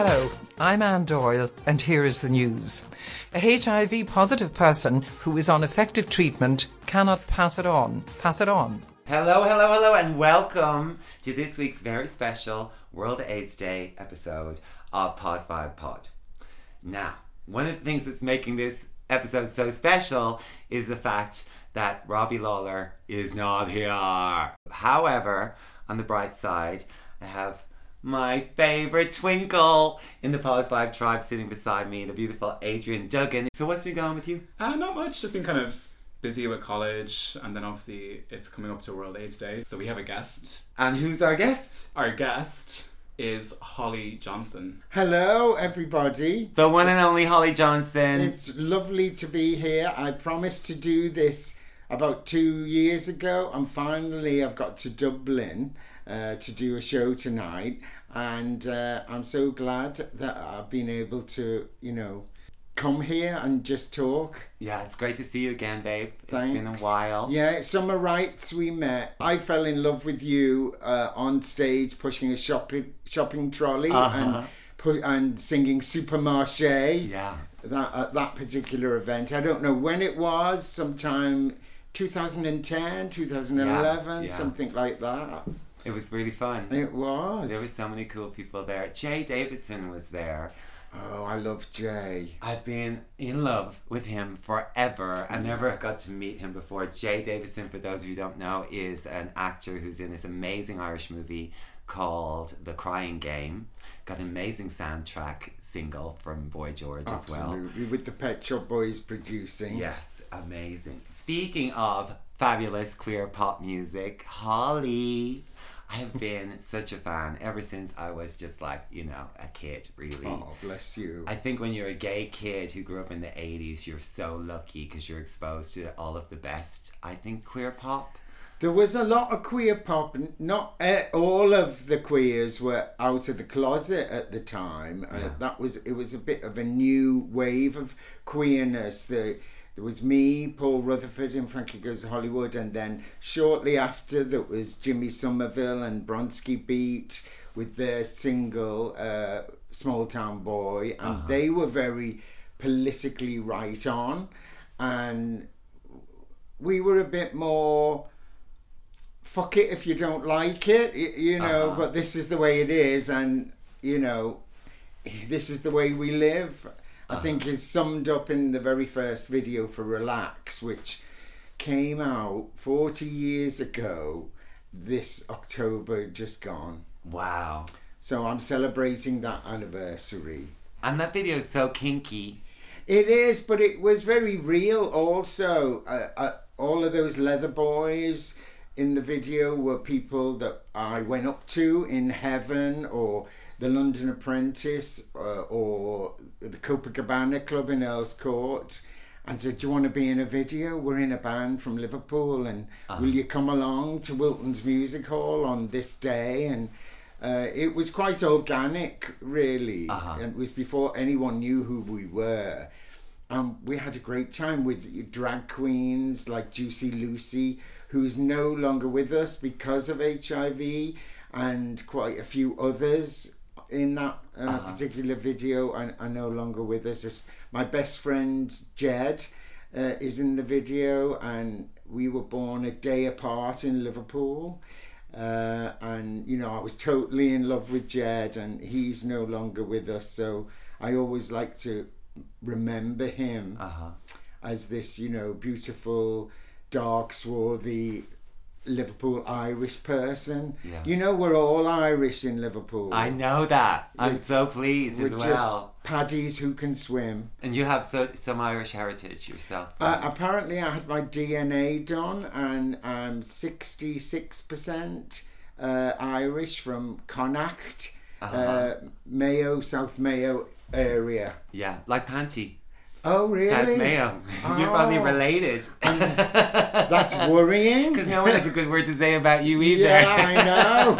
Hello, I'm Anne Doyle, and here is the news. A HIV positive person who is on effective treatment cannot pass it on. Pass it on. Hello, hello, hello, and welcome to this week's very special World AIDS Day episode of Poz Vibe Pod. Now, one of the things that's making this episode so special is the fact that Robbie Lawlor is not here. However, on the bright side, I have my favorite twinkle in the Poz Vibe tribe sitting beside me, the beautiful Adrian Duggan. So, what's been going on with you? Uh, not much. Just been kind of busy with college, and then obviously it's coming up to World AIDS Day, so we have a guest. And who's our guest? Our guest is Holly Johnson. Hello, everybody. The one and only Holly Johnson. It's lovely to be here. I promised to do this about two years ago, and finally I've got to Dublin uh, to do a show tonight. And uh, I'm so glad that I've been able to, you know, come here and just talk. Yeah, it's great to see you again, babe. It's Thanks. been a while. Yeah, Summer Rights we met. I fell in love with you uh, on stage pushing a shopping shopping trolley Uh-huh. and pu- and singing Supermarché. Yeah. that at that particular event. I don't know when it was, sometime 2010, 2011, Yeah, yeah. something like that. It was really fun. It was. There were so many cool people there. Jaye Davidson was there. oh, I love Jaye. I've been in love with him forever. I never got to meet him before. Jaye Davidson, for those of you who don't know, is an actor who's in this amazing Irish movie called The Crying Game. Got an amazing soundtrack single from Boy George as well. With the Pet Shop Boys producing. Yes, amazing. Speaking of fabulous queer pop music, Holly. I have been such a fan ever since I was just like, you know, a kid, really. Oh, bless you. I think when you're a gay kid who grew up in the 80s, you're so lucky because you're exposed to all of the best. I think queer pop. There was a lot of queer pop. Not uh, all of the queers were out of the closet at the time. Uh, that was it was a bit of a new wave of queerness. The, there was me, Paul Rutherford, and Frankie Goes to Hollywood, and then shortly after there was Jimmy Somerville and Bronski Beat with their single uh, "Small Town Boy," and they were very politically right on, and we were a bit more fuck it if you don't like it, you know, Uh-huh. but this is the way it is, and, you know, this is the way we live. I think is summed up in the very first video for Relax, which came out 40 years ago this October just gone. Wow. So I'm celebrating that anniversary. And that video is so kinky. It is, but it was very real also. Uh, uh, all of those leather boys in the video were people that I went up to in Heaven or the London Apprentice uh, or the Copacabana Club in Earl's Court and said, Do you want to be in a video? We're in a band from Liverpool and will you come along to Wilton's Music Hall on this day? And uh, it was quite organic, really. Uh-huh. And it was before anyone knew who we were. Um, we had a great time with drag queens like Juicy Lucy, who's no longer with us because of HIV, and quite a few others in that uh, particular video are, are no longer with us. It's- my best friend Jed uh, is in the video, and we were born a day apart in Liverpool. Uh, and you know, I was totally in love with Jed, and he's no longer with us. So I always like to remember him Uh huh. as this, you know, beautiful, dark, swarthy Liverpool Irish person. Yeah. You know, we're all Irish in Liverpool. I know that. I'm We're- so pleased as well. paddies who can swim. And you have so, some Irish heritage yourself. Uh, apparently, I had my DNA done, and I'm 66% uh, Irish from Connacht, Uh-huh. uh, Mayo, South Mayo area. yeah, like Panti. Oh, really? South Mayo. You're probably Oh. related. That's worrying. Because no one has a good word to say about you either. Yeah, I know.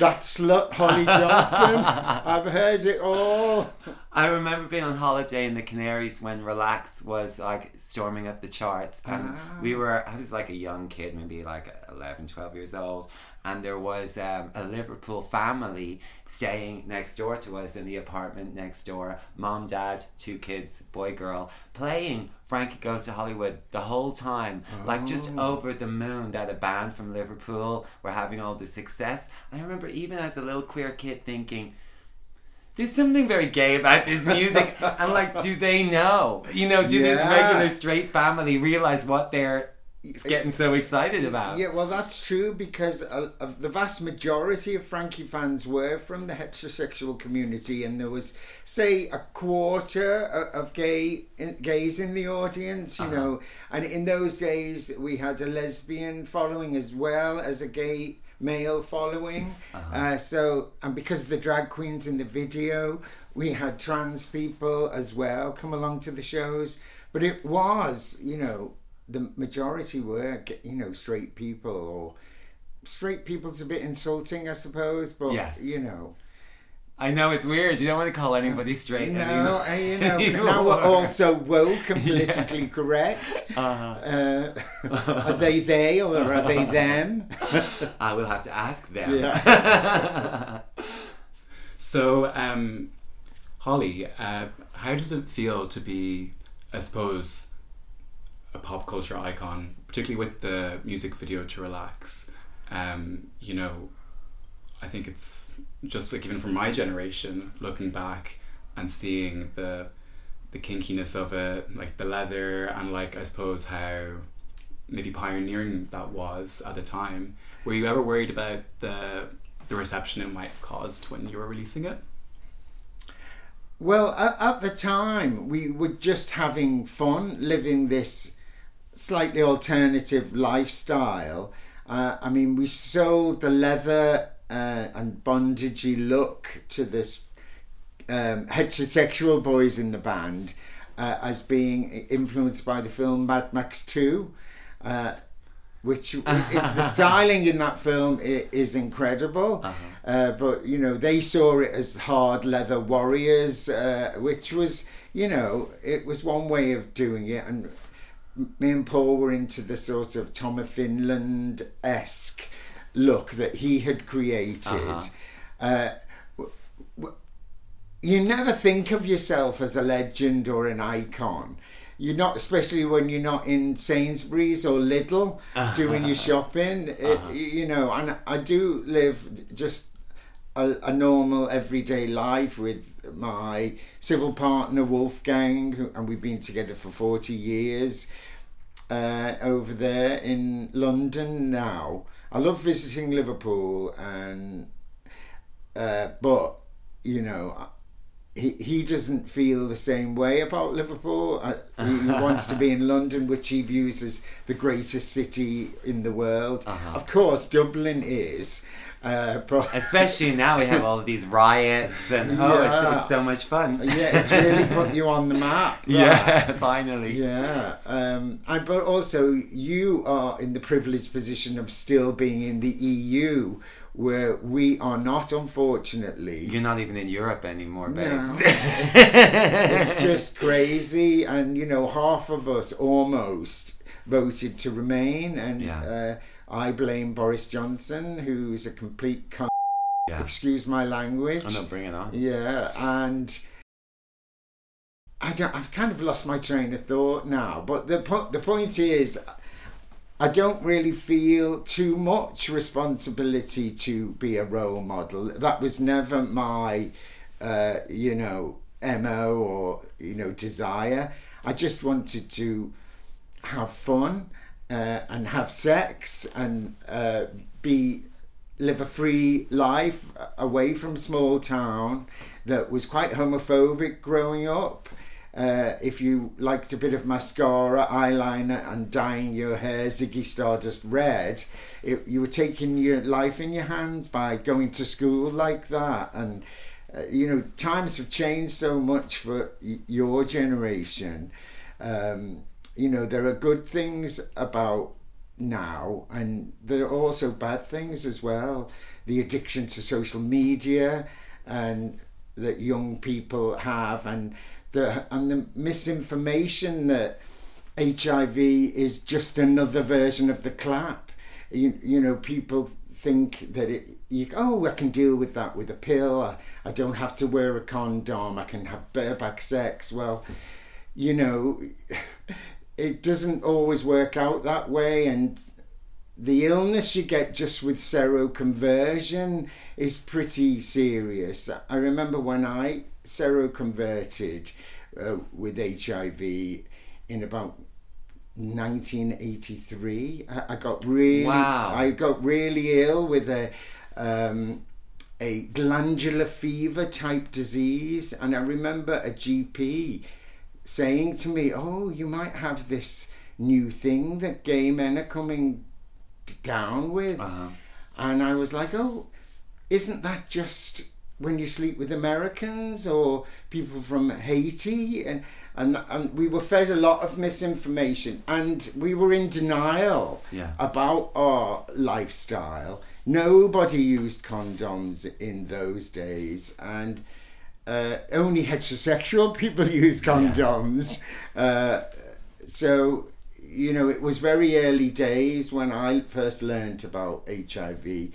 that slut Holly Johnson. I've heard it all. I remember being on holiday in the Canaries when Relax was like storming up the charts. And Ah. we were, I was like a young kid, maybe like 11, 12 years old. And there was um, a Liverpool family staying next door to us in the apartment next door. Mom, dad, two kids, boy, girl, playing Frankie Goes to Hollywood the whole time. Like just over the moon that a band from Liverpool were having all this success. And I remember even as a little queer kid thinking, there's something very gay about this music. I'm like, do they know? You know, do this regular straight family realize what they're getting so excited about? Yeah, well, that's true because uh, of the vast majority of Frankie fans were from the heterosexual community, and there was, say, a quarter of gay in, gays in the audience. You know, and in those days we had a lesbian following as well as a gay male following. uh so, and because of the drag queens in the video, we had trans people as well come along to the shows. But it was, you know, the majority were, you know, straight people or straight people's a bit insulting, I suppose. But Yes. you know, I know it's weird. You don't want to call anybody straight no, anymore. uh, you know, now we're all so woke and politically correct. Uh, are they they or are they them? I will have to ask them. Yes. So, um, Holly, uh, how does it feel to be, I suppose, a pop culture icon, particularly with the music video to Relax? Um, you know, I think it's just like even from my generation, looking back and seeing the the kinkiness of it, like the leather, and like I suppose how maybe pioneering that was at the time. Were you ever worried about the the reception it might have caused when you were releasing it? Well, at, at the time, we were just having fun living this slightly alternative lifestyle. Uh, I mean, we sold the leather uh, and bondagey look to this um, heterosexual boys in the band uh, as being influenced by the film Mad Max 2. Uh, which is the styling in that film is incredible. uh but you know they saw it as hard leather warriors, uh, which was you know it was one way of doing it, and me and Paul were into the sort of Tom of Finland esque look that he had created. Uh-huh. Uh, w- w- you never think of yourself as a legend or an icon. You're not, especially when you're not in Sainsbury's or Lidl doing your shopping. It- you know, and I do live just a, a normal everyday life with my civil partner Wolfgang, who, and we've been together for 40 years uh, over there in London now. I love visiting Liverpool, and uh, but you know, he he doesn't feel the same way about Liverpool. Uh, he wants to be in London, which he views as the greatest city in the world. Of course, Dublin is, uh, but Especially now we have all of these riots and oh, Yeah. it's, it's so much fun. yeah, it's really put you on the map. that. Yeah, finally. Yeah, um, and but also you are in the privileged position of still being in the EU, where we are not, unfortunately. You're not even in Europe anymore, No. babes. it's just crazy, and you know, half of us almost voted to remain, and Yeah. uh, I blame Boris Johnson, who's a complete cunt. Yeah. Excuse my language. Oh no, bring it on. Yeah, and I don't. I've kind of lost my train of thought now. But the po- the point is, I don't really feel too much responsibility to be a role model. That was never my, uh, you know, mo or you know desire. I just wanted to have fun uh, and have sex and uh, be live a free life away from small town that was quite homophobic growing up. Uh, if you liked a bit of mascara, eyeliner, and dyeing your hair Ziggy Stardust red, it, you were taking your life in your hands by going to school like that. And, uh, you know, times have changed so much for y- your generation. Um, you know, there are good things about now, and there are also bad things as well. The addiction to social media and that young people have and the and the misinformation that HIV is just another version of the clap. You, you know, people think that it, you, oh, I can deal with that with a pill. I, I don't have to wear a condom. I can have bareback sex. Well, you know, it doesn't always work out that way. And the illness you get just with seroconversion is pretty serious. I remember when I seroconverted uh, with HIV in about 1983. I, I got really, Wow. I got really ill with a um, a glandular fever type disease, and I remember a GP saying to me, "Oh, you might have this new thing that gay men are coming down with," Uh-huh. and I was like, "Oh, isn't that just when you sleep with Americans or people from Haiti?" And and, and we were fed a lot of misinformation, and we were in denial Yeah. about our lifestyle. Nobody used condoms in those days, and uh, only heterosexual people used condoms. Uh, so, you know, it was very early days when I first learned about HIV.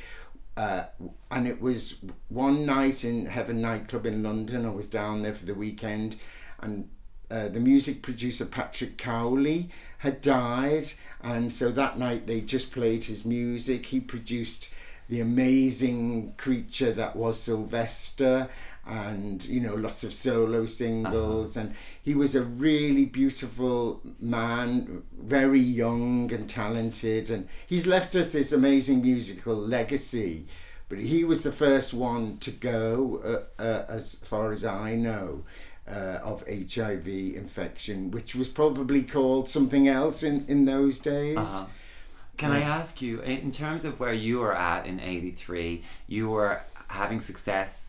Uh, and it was one night in Heaven nightclub in London. I was down there for the weekend, and uh, the music producer Patrick Cowley had died, and so that night they just played his music. He produced the amazing creature that was Sylvester, and you know lots of solo singles, and he was a really beautiful man, very young and talented, and he's left us this amazing musical legacy. But he was the first one to go, uh, uh, as far as I know, uh, of HIV infection, which was probably called something else in, in those days. Uh-huh. Can I ask you, in in terms of where you were at in '83, you were having success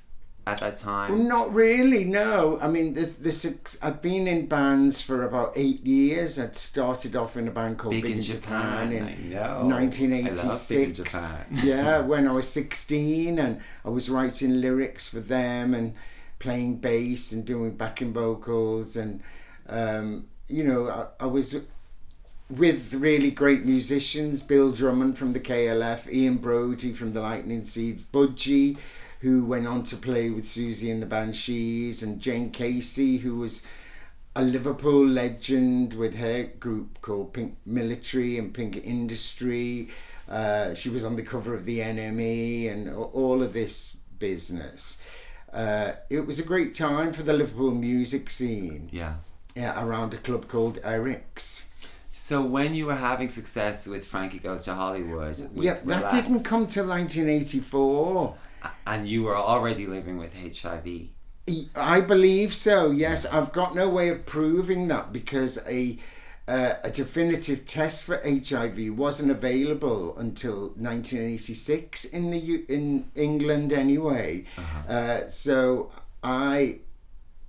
at that time? Not really, no. I mean, this, this I'd been in bands for about eight years. I'd started off in a band called Big Big, in Japan, Japan, in know. 1986. I love Big in yeah, when I was 16, and I was writing lyrics for them and playing bass and doing backing vocals, and um, you know, I, I was with really great musicians Bill Drummond from the KLF, Ian Broudie from the Lightning Seeds, Budgie, who went on to play with Siouxsie and the Banshees, and Jayne Casey, who was a Liverpool legend with her group called Pink Military and Pink Industry. Uh, she was on the cover of the NME and all of this business. Uh, it was a great time for the Liverpool music scene Yeah. yeah, around a club called Eric's. So when you were having success with Frankie Goes to Hollywood, yeah, that Relax, didn't come till 1984. And you were already living with HIV. I believe so. Yes, I've got no way of proving that because a uh, a definitive test for HIV wasn't available until 1986 in the U- in England anyway. Uh, so I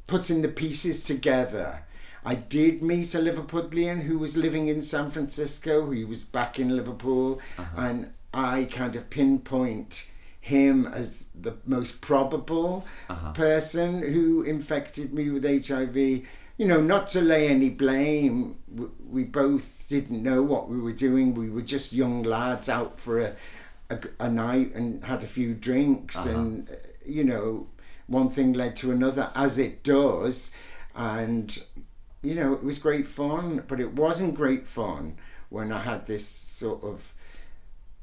putting the pieces together. I did meet a Liverpudlian who was living in San Francisco. He was back in Liverpool, and I kind of pinpoint him as the most probable person who infected me with HIV. You know, not to lay any blame. We both didn't know what we were doing. We were just young lads out for a a night and had a few drinks, and uh, you know, one thing led to another, as it does. And you know, it was great fun, but it wasn't great fun when I had this sort of.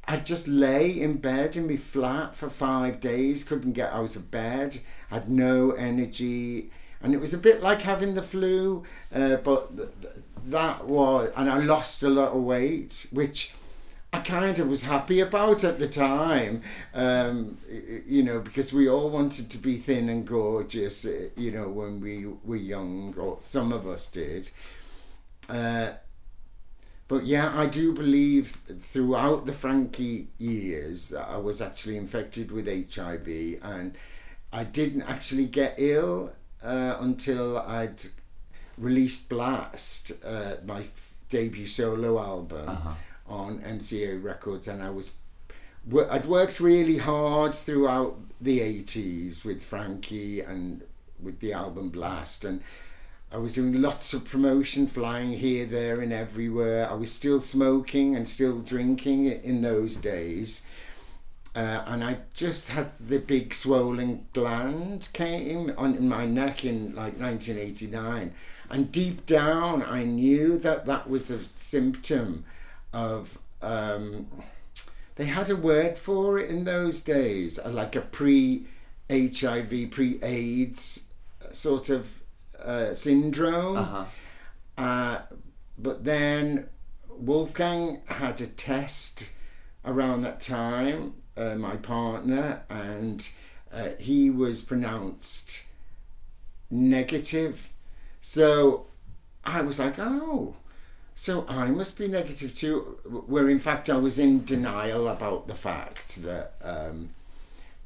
I'd just lay in bed in my flat for five days, couldn't get out of bed, had no energy, and it was a bit like having the flu, uh, but th- that was, and I lost a lot of weight, which I kind of was happy about at the time, um, you know, because we all wanted to be thin and gorgeous, uh, you know, when we were young, or some of us did. Uh, but yeah, I do believe throughout the Frankie years that I was actually infected with HIV, and I didn't actually get ill uh, until I'd released Blast, uh, my debut solo album Uh-huh. on MCA Records, and I was I'd worked really hard throughout the 80s with Frankie and with the album Blast and I was doing lots of promotion, flying here, there, and everywhere. I was still smoking and still drinking in those days. Uh, and I just had the big swollen gland came on my neck in like 1989. And deep down, I knew that that was a symptom of. Um, they had a word for it in those days, uh, like a pre HIV, pre AIDS sort of uh, syndrome. Uh-huh. Uh, but then Wolfgang had a test around that time, uh, my partner, and uh, he was pronounced negative. So I was like, oh, so I must be negative too. Where in fact I was in denial about the fact that um,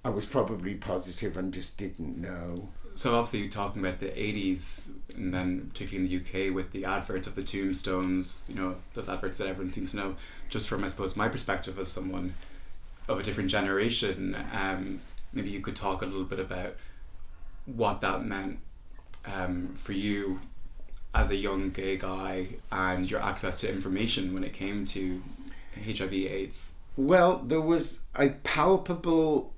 I was probably positive and just didn't know. So obviously you're talking about the 80s and then particularly in the UK with the adverts of the tombstones, you know, those adverts that everyone seems to know. Just from I suppose my perspective as someone of a different generation, um, maybe you could talk a little bit about what that meant um, for you as a young gay guy and your access to information when it came to HIV AIDS. Well, there was a palpable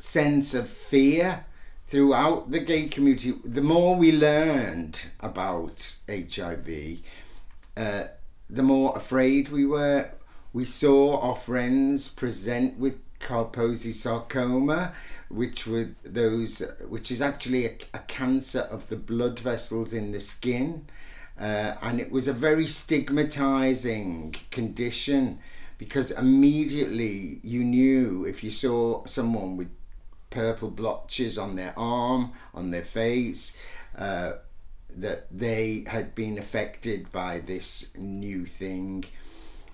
sense of fear throughout the gay community. The more we learned about HIV, uh, the more afraid we were. We saw our friends present with Kaposi sarcoma, which were those, which is actually a, a cancer of the blood vessels in the skin, uh, and it was a very stigmatizing condition because immediately you knew if you saw someone with purple blotches on their arm, on their face, uh, that they had been affected by this new thing.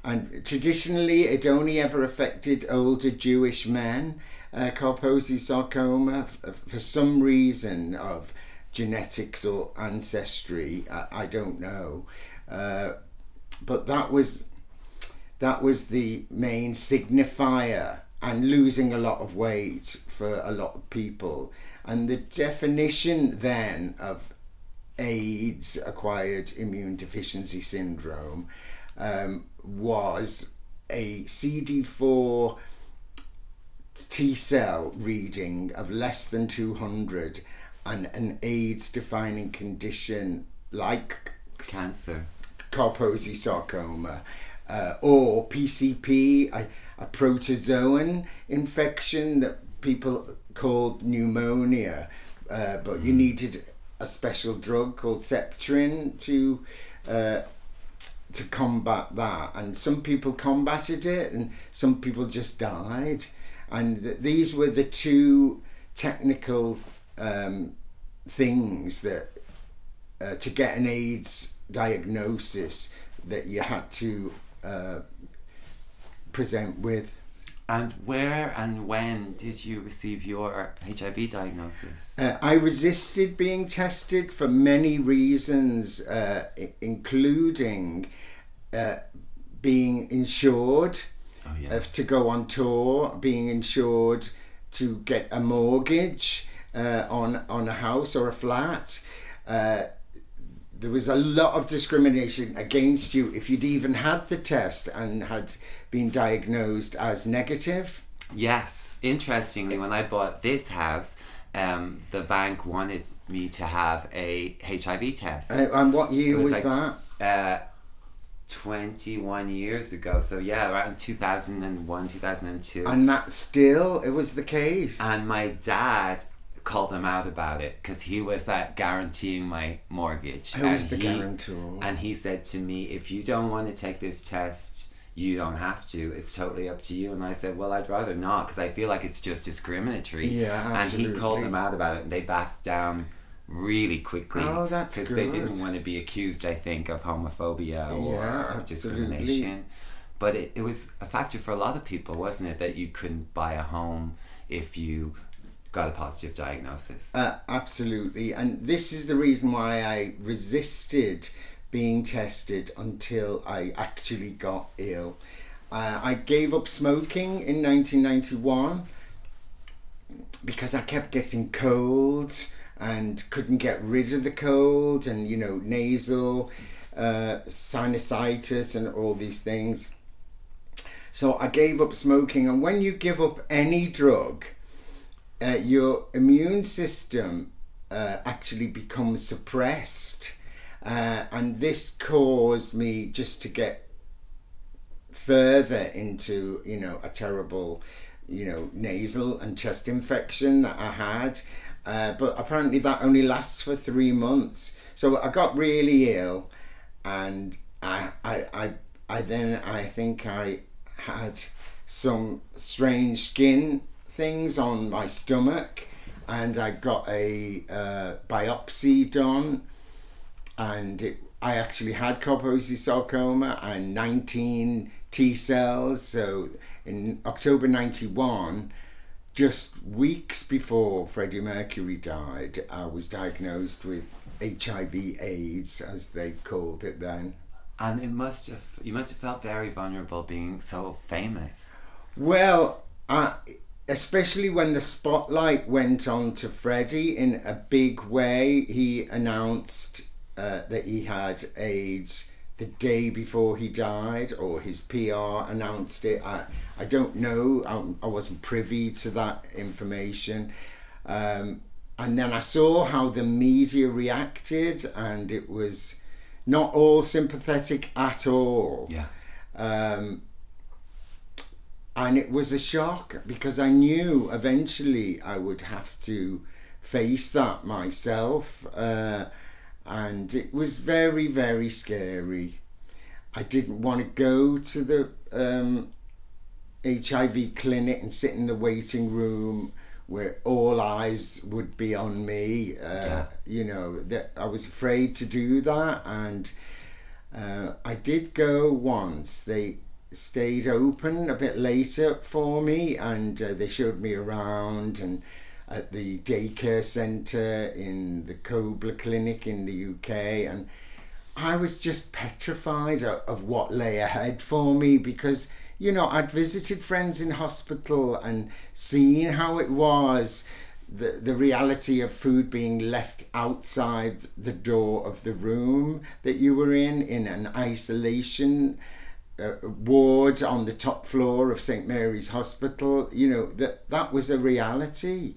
And traditionally, it only ever affected older Jewish men. Uh, Kaposi sarcoma, f- for some reason of genetics or ancestry, I, I don't know. Uh, but that was that was the main signifier and losing a lot of weight for a lot of people. And the definition then of AIDS, acquired immune deficiency syndrome, um, was a CD4 T cell reading of less than 200 and an AIDS defining condition like Cancer. Kaposi sarcoma uh, or PCP, a, a protozoan infection that people called pneumonia, uh, but you needed a special drug called Septrin to uh, to combat that. And some people combated it, and some people just died. And th- these were the two technical um, things that uh, to get an AIDS diagnosis that you had to uh, present with. And where and when did you receive your HIV diagnosis? Uh, I resisted being tested for many reasons, uh, including uh, being insured Oh yeah. uh, to go on tour, being insured to get a mortgage uh, on on a house or a flat. There was a lot of discrimination against you if you'd even had the test and had been diagnosed as negative. Yes, interestingly, when I bought this house, um, the bank wanted me to have a HIV test. Uh, and what year It was, like that? uh, 21 years ago. So, yeah, around 2001, 2002. And that still it was the case. And my dad called them out about it because he was uh, guaranteeing my mortgage. Who was And the he- guarantor? And he said to me, if you don't want to take this test, you don't have to. It's totally up to you. And I said, well, I'd rather not because I feel like it's just discriminatory. Yeah, absolutely. And he called them out about it and they backed down really quickly. Oh, that's Because they didn't want to be accused, I think, of homophobia or Yeah, discrimination. But it, it was a factor for a lot of people, wasn't it? That you couldn't buy a home if you got a positive diagnosis. Uh, absolutely. And this is the reason why I resisted being tested until I actually got ill. Uh, I gave up smoking in 1991 because I kept getting colds and couldn't get rid of the cold and you know nasal uh, sinusitis and all these things. So I gave up smoking, and when you give up any drug, uh, your immune system uh, actually becomes suppressed, uh, and this caused me just to get further into you know a terrible you know nasal and chest infection that I had. Uh, but apparently that only lasts for three months. So I got really ill, and I, I, I, I then I think I had some strange skin things on my stomach, and I got a uh, biopsy done, and it, I actually had Kaposi sarcoma and 19 T cells. So in October 91, just weeks before Freddie Mercury died, I was diagnosed with HIV/AIDS, as they called it then. And it must have you must have felt very vulnerable being so famous. Well, I, especially when the spotlight went on to Freddie in a big way, he announced uh, that he had AIDS the day before he died, or his PR announced it. I, I don't know. I, I wasn't privy to that information. Um, and then I saw how the media reacted, and it was not all sympathetic at all. Yeah. Um, and it was a shock because I knew eventually I would have to face that myself. Uh, and it was very, very scary. I didn't want to go to the um, HIV clinic and sit in the waiting room where all eyes would be on me. Uh, Yeah. You know that I was afraid to do that, and uh, I did go once. They stayed open a bit later for me, and uh, they showed me around and at the daycare centre in the Kobler Clinic in the UK, and I was just petrified of, of what lay ahead for me because you know I'd visited friends in hospital and seen how it was the the reality of food being left outside the door of the room that you were in in an isolation uh, ward on the top floor of St Mary's Hospital. You know that that was a reality.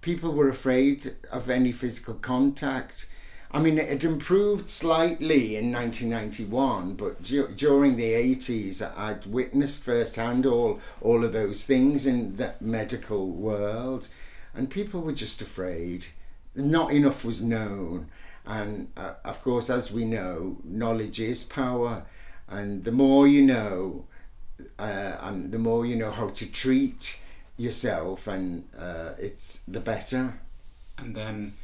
People were afraid of any physical contact. I mean, it improved slightly in 1991, but du- during the 80s, I'd witnessed firsthand all, all of those things in the medical world, and people were just afraid. Not enough was known, and uh, of course, as we know, knowledge is power, and the more you know, uh, and the more you know how to treat yourself, and uh, it's the better. And then,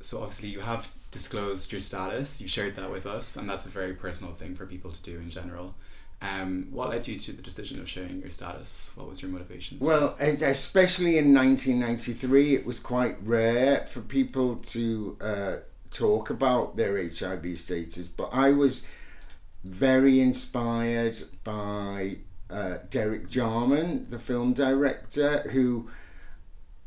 so obviously you have disclosed your status. You shared that with us, and that's a very personal thing for people to do in general. Um, what led you to the decision of sharing your status? What was your motivation? Well, especially in 1993, it was quite rare for people to uh, talk about their HIV status, but I was very inspired by uh, Derek Jarman, the film director, who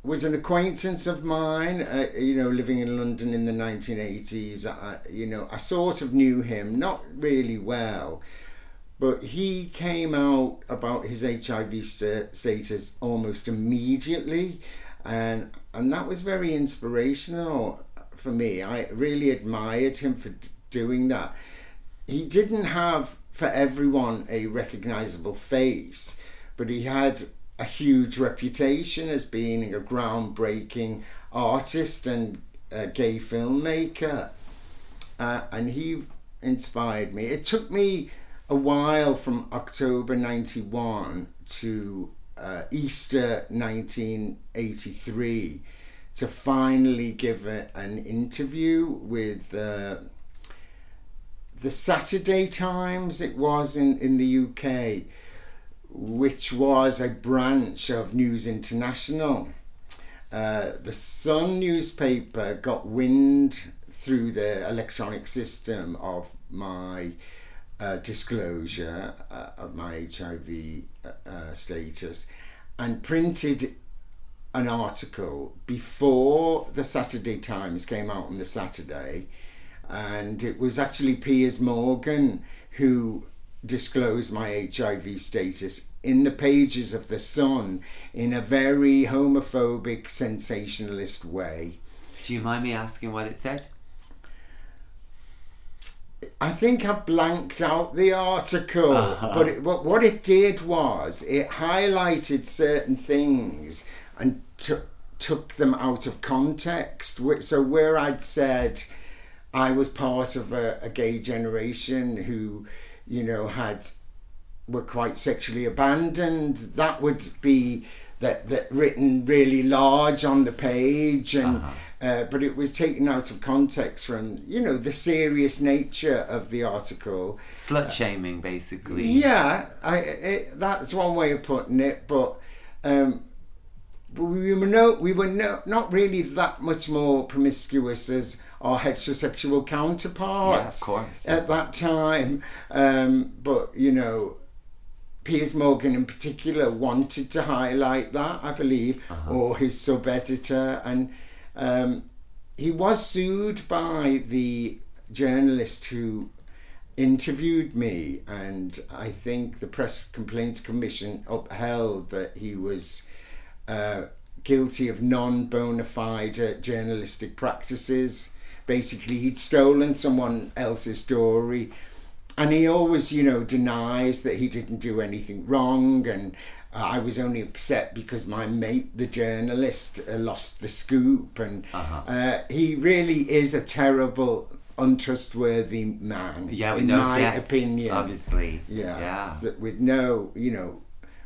was an acquaintance of mine, uh, you know, living in London in the 1980s. I, you know, I sort of knew him, not really well, but he came out about his HIV sta- status almost immediately, and and that was very inspirational for me. I really admired him for doing that. He didn't have for everyone a recognizable face, but he had a huge reputation as being a groundbreaking artist and a gay filmmaker. Uh, and he inspired me. It took me a while from October 91 to uh, Easter 1983 to finally give a, an interview with uh, the Saturday Times, it was in, in the UK which was a branch of News International. Uh, the Sun newspaper got wind through the electronic system of my uh, disclosure uh, of my HIV uh, uh, status and printed an article before the Saturday Times came out on the Saturday, and it was actually Piers Morgan who disclosed my HIV status in the pages of The Sun in a very homophobic, sensationalist way. Do you mind me asking what it said? I think I blanked out the article, uh-huh. but it, what, what it did was it highlighted certain things and took took them out of context. So where I'd said I was part of a, a gay generation who, you know, had were quite sexually abandoned, that would be that that written really large on the page and. Uh, but it was taken out of context from you know the serious nature of the article. Slut shaming, basically. Yeah, I it, that's one way of putting it. But um, we were no, we were no, not really that much more promiscuous as our heterosexual counterparts Yeah, of course. at that time. Um, but you know, Piers Morgan in particular wanted to highlight that, I believe, or his sub editor, and um, he was sued by the journalist who interviewed me, and I think the Press Complaints Commission upheld that he was uh, guilty of non bona fide journalistic practices. Basically, he'd stolen someone else's story, and he always, you know, denies that he didn't do anything wrong. And uh, I was only upset because my mate, the journalist, uh, lost the scoop, and uh he really is a terrible, untrustworthy man. Yeah, with in no my depth, opinion. Obviously. Yeah. Yeah. So with no, you know,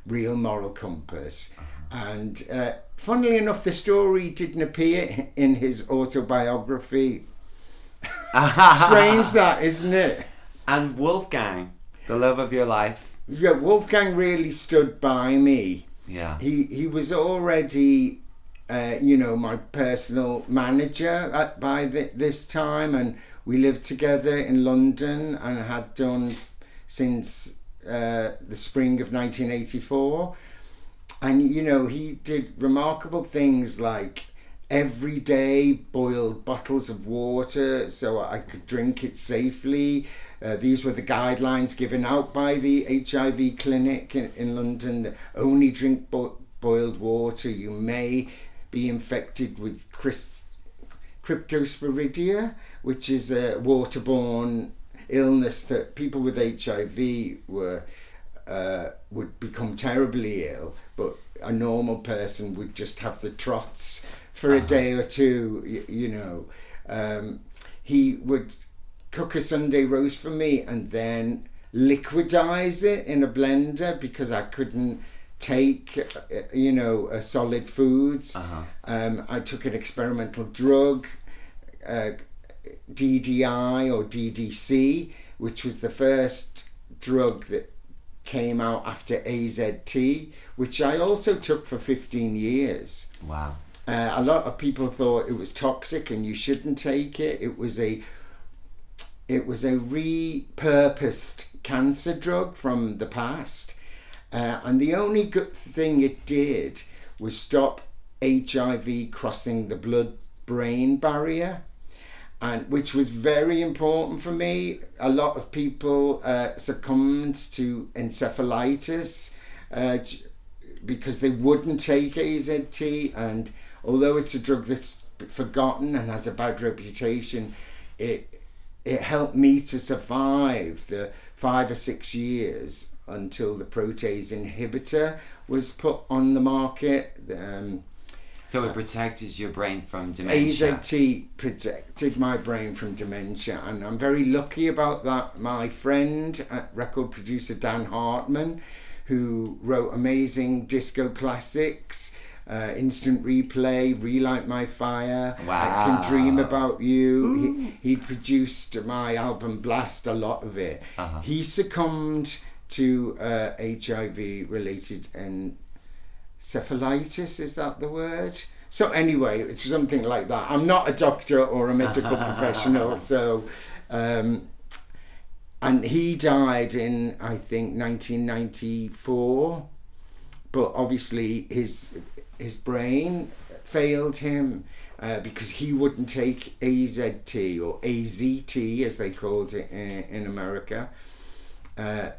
real moral compass. And uh, funnily enough, the story didn't appear in his autobiography. Strange that, isn't it? And Wolfgang, the love of your life. Yeah, Wolfgang really stood by me. Yeah. He he was already, uh, you know, my personal manager at, by th- this time, and we lived together in London and had done since uh, the spring of 1984. And you know, he did remarkable things like every day boiled bottles of water so I could drink it safely. Uh, these were the guidelines given out by the HIV clinic in, in London. Only drink bo- boiled water. You may be infected with Chris- cryptosporidia, which is a waterborne illness that people with HIV were uh, would become terribly ill, but a normal person would just have the trots for a day or two. You, you know, um, he would cook a Sunday roast for me and then liquidize it in a blender because I couldn't take uh, you know uh, solid foods Uh-huh. um, I took an experimental drug uh, DDI or DDC which was the first drug that came out after AZT which I also took for 15 years Wow. uh, a lot of people thought it was toxic and you shouldn't take it. It was a it was a repurposed cancer drug from the past, uh, and the only good thing it did was stop HIV crossing the blood-brain barrier, and which was very important for me. A lot of people uh, succumbed to encephalitis. Uh, because they wouldn't take AZT, and although it's a drug that's forgotten and has a bad reputation, it it helped me to survive the five or six years until the protease inhibitor was put on the market. Um, So it protected your brain from dementia. AZT protected my brain from dementia, and I'm very lucky about that. My friend, uh, record producer Dan Hartman, who wrote amazing disco classics. Uh, instant replay, relight my fire. I can dream about you. He, he produced my album Blast, a lot of it. Uh-huh. He succumbed to uh, HIV related encephalitis, is that the word? So anyway, it's something like that. I'm not a doctor or a medical professional, so um, and he died in I think 1994, but obviously his his brain failed him uh, because he wouldn't take AZT or AZT as they called it in, in America. Uh,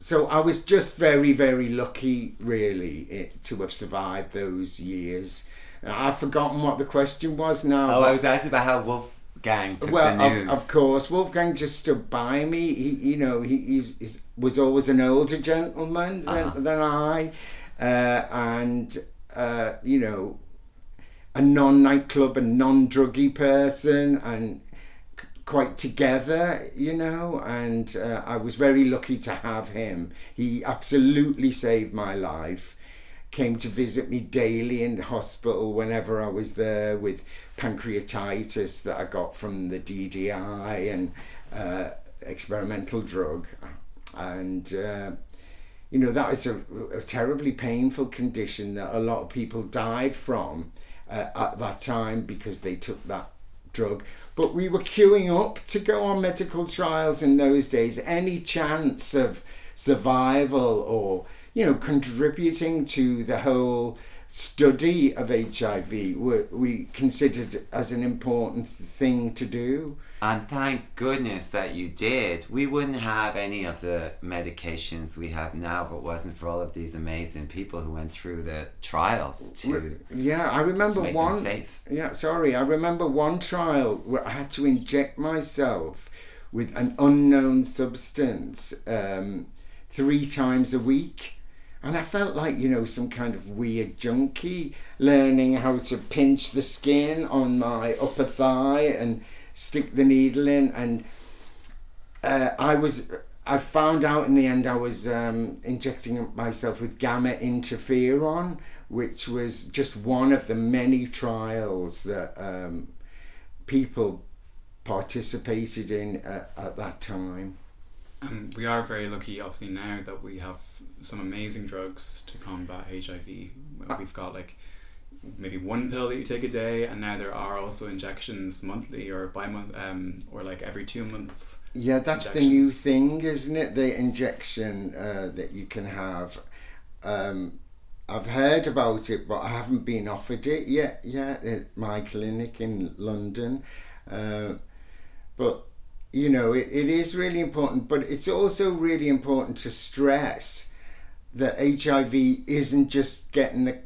so I was just very, very lucky, really, it, to have survived those years. I've forgotten what the question was now. Oh, I was asking about how Wolfgang took well, the news. Of, of course, Wolfgang just stood by me. He, you know, he he's, he's, was always an older gentleman than, Uh-huh. than I, uh, and uh, you know, a non nightclub and non druggy person, and quite together, you know. And uh, I was very lucky to have him. He absolutely saved my life. Came to visit me daily in hospital whenever I was there with pancreatitis that I got from the DDI and uh, experimental drug, and. Uh, you know that is a, a terribly painful condition that a lot of people died from uh, at that time because they took that drug but we were queuing up to go on medical trials in those days. Any chance of survival or you know contributing to the whole study of hiv we, we considered as an important thing to do And thank goodness that you did. We wouldn't have any of the medications we have now if it wasn't for all of these amazing people who went through the trials to, yeah i remember one. Yeah, sorry. I remember one trial where I had to inject myself with an unknown substance um, three times a week. And I felt like, you know, some kind of weird junkie learning how to pinch the skin on my upper thigh and stick the needle in. And uh, I was, I found out in the end I was um, injecting myself with gamma interferon, which was just one of the many trials that um, people participated in at, at that time. Um, we are very lucky, obviously, now that we have some amazing drugs to combat HIV. We've got like maybe one pill that you take a day, and now there are also injections monthly or bi month, um, or like every two months. Yeah, that's the new thing, isn't it? The injection uh, that you can have. Um, I've heard about it, but I haven't been offered it yet. Yet at my clinic in London, uh, but you know, it, it is really important. But it's also really important to stress that HIV isn't just getting the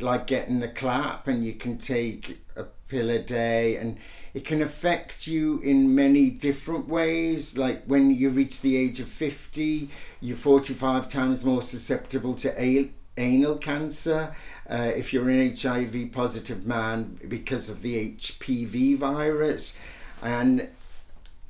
like getting the clap, and you can take a pill a day, and it can affect you in many different ways. Like when you reach the age of 50, you're 45 times more susceptible to anal cancer. Uh, if you're an HIV positive man because of the HPV virus, and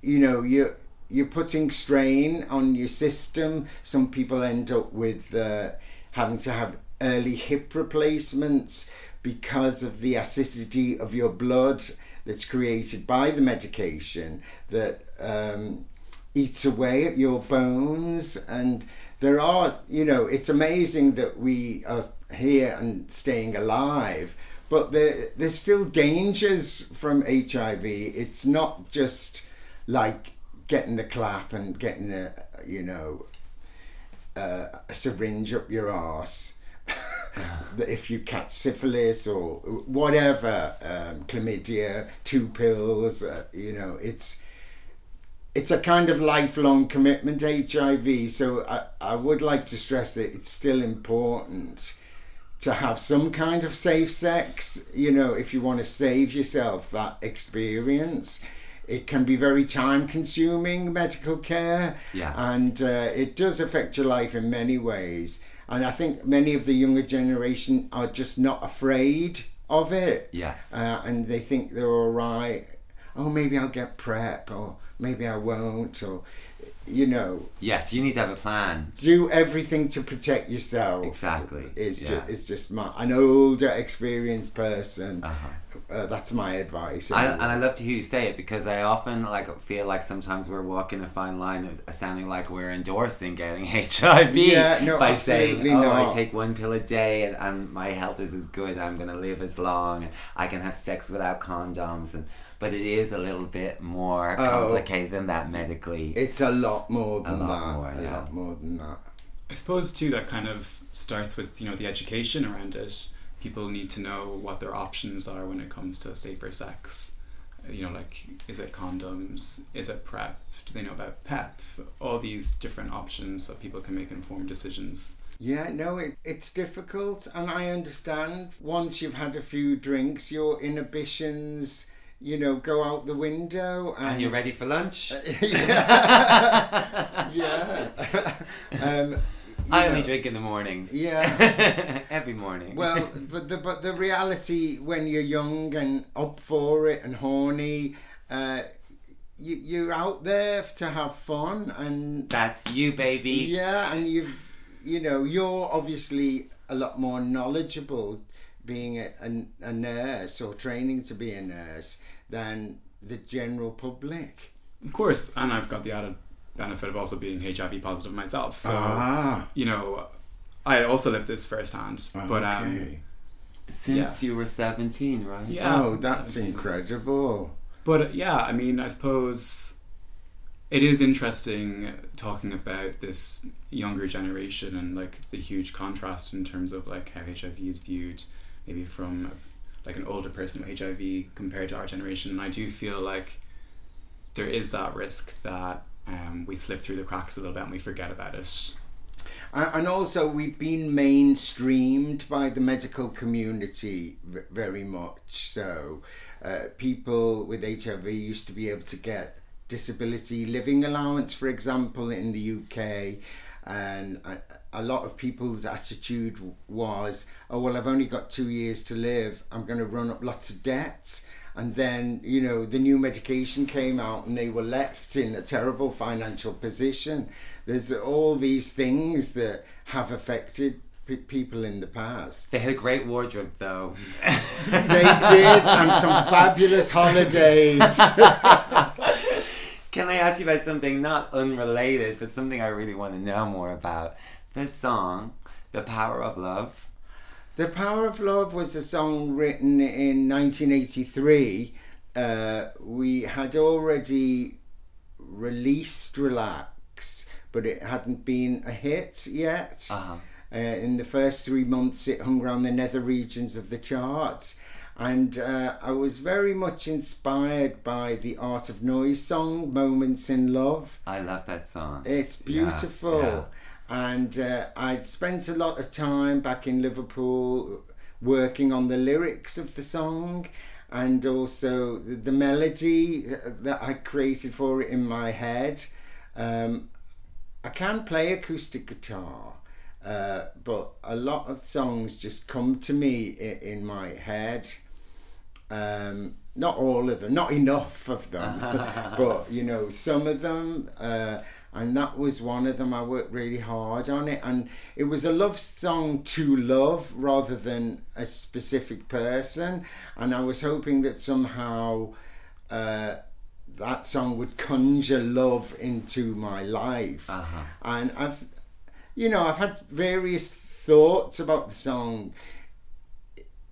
you know you're you're putting strain on your system. Some people end up with uh, having to have early hip replacements because of the acidity of your blood that's created by the medication that um, eats away at your bones. And there are you know it's amazing that we are here and staying alive but there, there's still dangers from hiv it's not just like getting the clap and getting a you know uh, a syringe up your arse if you catch syphilis or whatever um, chlamydia two pills uh, you know it's it's a kind of lifelong commitment hiv so I, I would like to stress that it's still important to have some kind of safe sex. You know if you want to save yourself that experience it can be very time consuming medical care. Yeah. and uh, it does affect your life in many ways and i think many of the younger generation are just not afraid of it Yes. uh, and they think they're all right oh maybe i'll get prep or maybe i won't or you know yes, you need to have a plan. do everything to protect yourself Exactly, is yeah. just it's just my an older experienced person Uh-huh. uh, that's my advice I, and I love to hear you say it because I often like feel like sometimes we're walking a fine line of sounding like we're endorsing getting HIV Yeah, no, by saying, "Oh, I take one pill a day and, and my health is as good. I'm going to live as long. and I can have sex without condoms." And but it is a little bit more Oh. complicated than that medically. It's a lot more than lot that. more, a yeah. lot more than that. I suppose too that kind of starts with you know the education around it. People need to know what their options are when it comes to safer sex. You know, like is it condoms? Is it PrEP? Do they know about PEP? All these different options so people can make informed decisions. Yeah, no, it, it's difficult, and I understand. Once you've had a few drinks, your inhibitions, you know, go out the window, and, and you're ready for lunch? yeah, yeah. um, you I know, only drink in the mornings. Yeah. Every morning. Well, but the but the reality when you're young and up for it and horny, uh, you you're out there to have fun and that's you, baby. yeah, and you've you know you're obviously a lot more knowledgeable being a, a, a nurse or training to be a nurse than the general public. Of course, and I've got the added benefit of also being HIV positive myself. So ah, you know, I also lived this firsthand. But um, okay. Since you were 17, right? yeah. oh, that's 17. incredible. But uh, yeah, I mean, I suppose it is interesting talking about this younger generation and like the huge contrast in terms of like how HIV is viewed, maybe from like an older person with HIV compared to our generation. And I do feel like there is that risk that um, we slip through the cracks a little bit and we forget about it. And also, we've been mainstreamed by the medical community very much. So, uh, people with HIV used to be able to get disability living allowance, for example, in the UK. And a, a lot of people's attitude was, oh, well, I've only got two years to live. I'm going to run up lots of debts. And then, you know, the new medication came out and they were left in a terrible financial position. There's all these things that have affected pe- people in the past. They had a great wardrobe, though. They did, and some fabulous holidays. Can I ask you about something not unrelated, but something I really want to know more about? The song, The Power of Love. The Power of Love was a song written in 1983. Uh, we had already released Relax, but it hadn't been a hit yet. Uh-huh. Uh, in the first three months, it hung around the nether regions of the charts. And uh, I was very much inspired by the Art of Noise song, Moments in Love. I love that song. It's Yeah, beautiful. yeah. And uh, I'd spent a lot of time back in Liverpool working on the lyrics of the song and also the, melody that I created for it in my head. Um, I can play acoustic guitar, uh, but a lot of songs just come to me in my head. Um, not all of them, not enough of them, but you know, some of them. Uh, and that was one of them. I worked really hard on it, and it was a love song to love rather than a specific person. And I was hoping that somehow uh, that song would conjure love into my life. Uh-huh. And I've, you know, I've had various thoughts about the song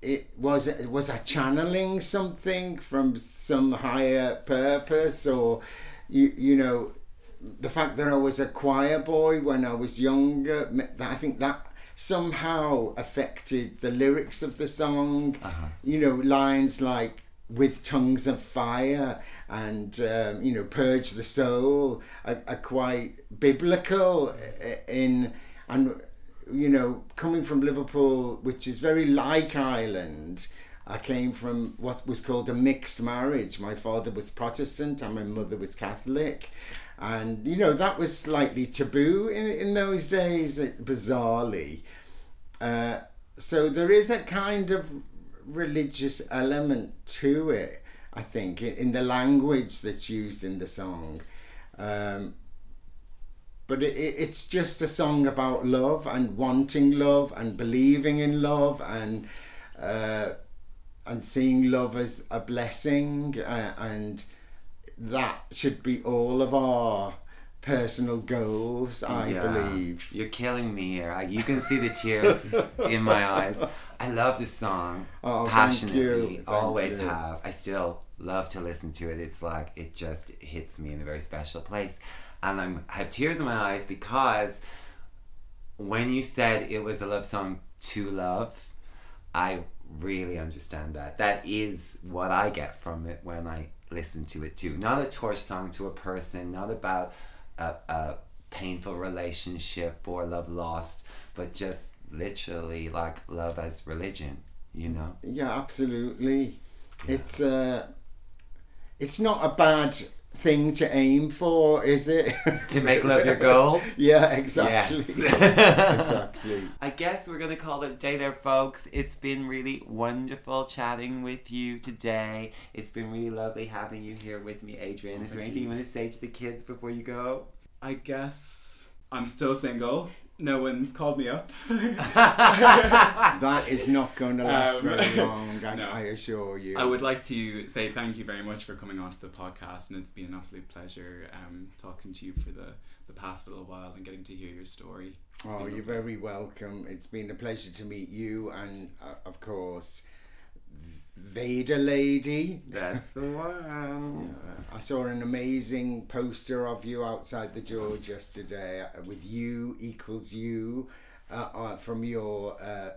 it was was I channeling something from some higher purpose or you you know the fact that I was a choir boy when I was younger I think that somehow affected the lyrics of the song uh-huh. you know lines like with tongues of fire and um, you know purge the soul are, are quite biblical eh, eh, in and you know, coming from Liverpool, which is very like Ireland, I came from what was called a mixed marriage. My father was Protestant and my mother was Catholic. And, you know, that was slightly taboo in, in those days, bizarrely. Uh, so there is a kind of religious element to it, I think, in, the language that's used in the song. Um, but it, it's just a song about love and wanting love and believing in love and uh, and seeing love as a blessing uh, and that should be all of our personal goals, I Yeah. believe. You're killing me here. I, you can see the tears in my eyes. I love this song Oh, passionately. Always have. I still love to listen to it. It's like it just hits me in a very special place, and I'm I have tears in my eyes because when you said it was a love song to love, I really understand that. That is what I get from it when I listen to it too. Not a torch song to a person, not about a, a painful relationship or love lost, but just literally like love as religion, you know? Yeah, absolutely. It's uh, it's not a bad thing to aim for, is it? To make love your goal? yeah, exactly. Yes. exactly. I guess we're going to call it day there, folks. It's been really wonderful chatting with you today. It's been really lovely having you here with me, Adrian. Is there anything you want to say to the kids before you go? I guess I'm still single. No one's called me up. That is not going to last Um, very long, I, no. I assure you. I would like to say thank you very much for coming onto the podcast, and it's been an absolute pleasure um, talking to you for the, the past little while and getting to hear your story. It's Oh, you're lovely. very welcome. It's been a pleasure to meet you and, uh, of course, Veda Lady. That's the one. I saw an amazing poster of you outside the George yesterday uh, with you equals you uh, uh, from your uh,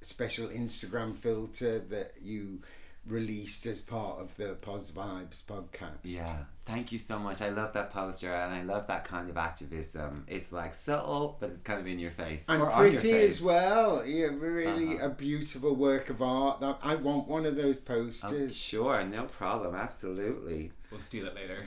special Instagram filter that you released as part of the Poz Vibes podcast. Yeah, thank you so much. I love that poster and I love that kind of activism. It's like subtle, but it's kind of in your face. And or on your pretty face. as well. Yeah, really Uh-huh. a beautiful work of art. That I want one of those Oh, posters. sure, no problem, absolutely. We'll steal it later.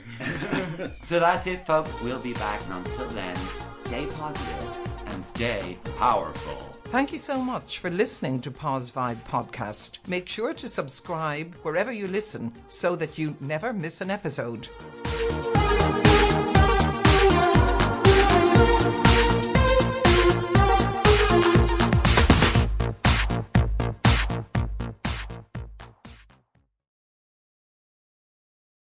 So that's it, folks. We'll be back. And until then, stay positive and stay powerful. Thank you so much for listening to Poz Vibe Podcast. Make sure to subscribe wherever you listen so that you never miss an episode.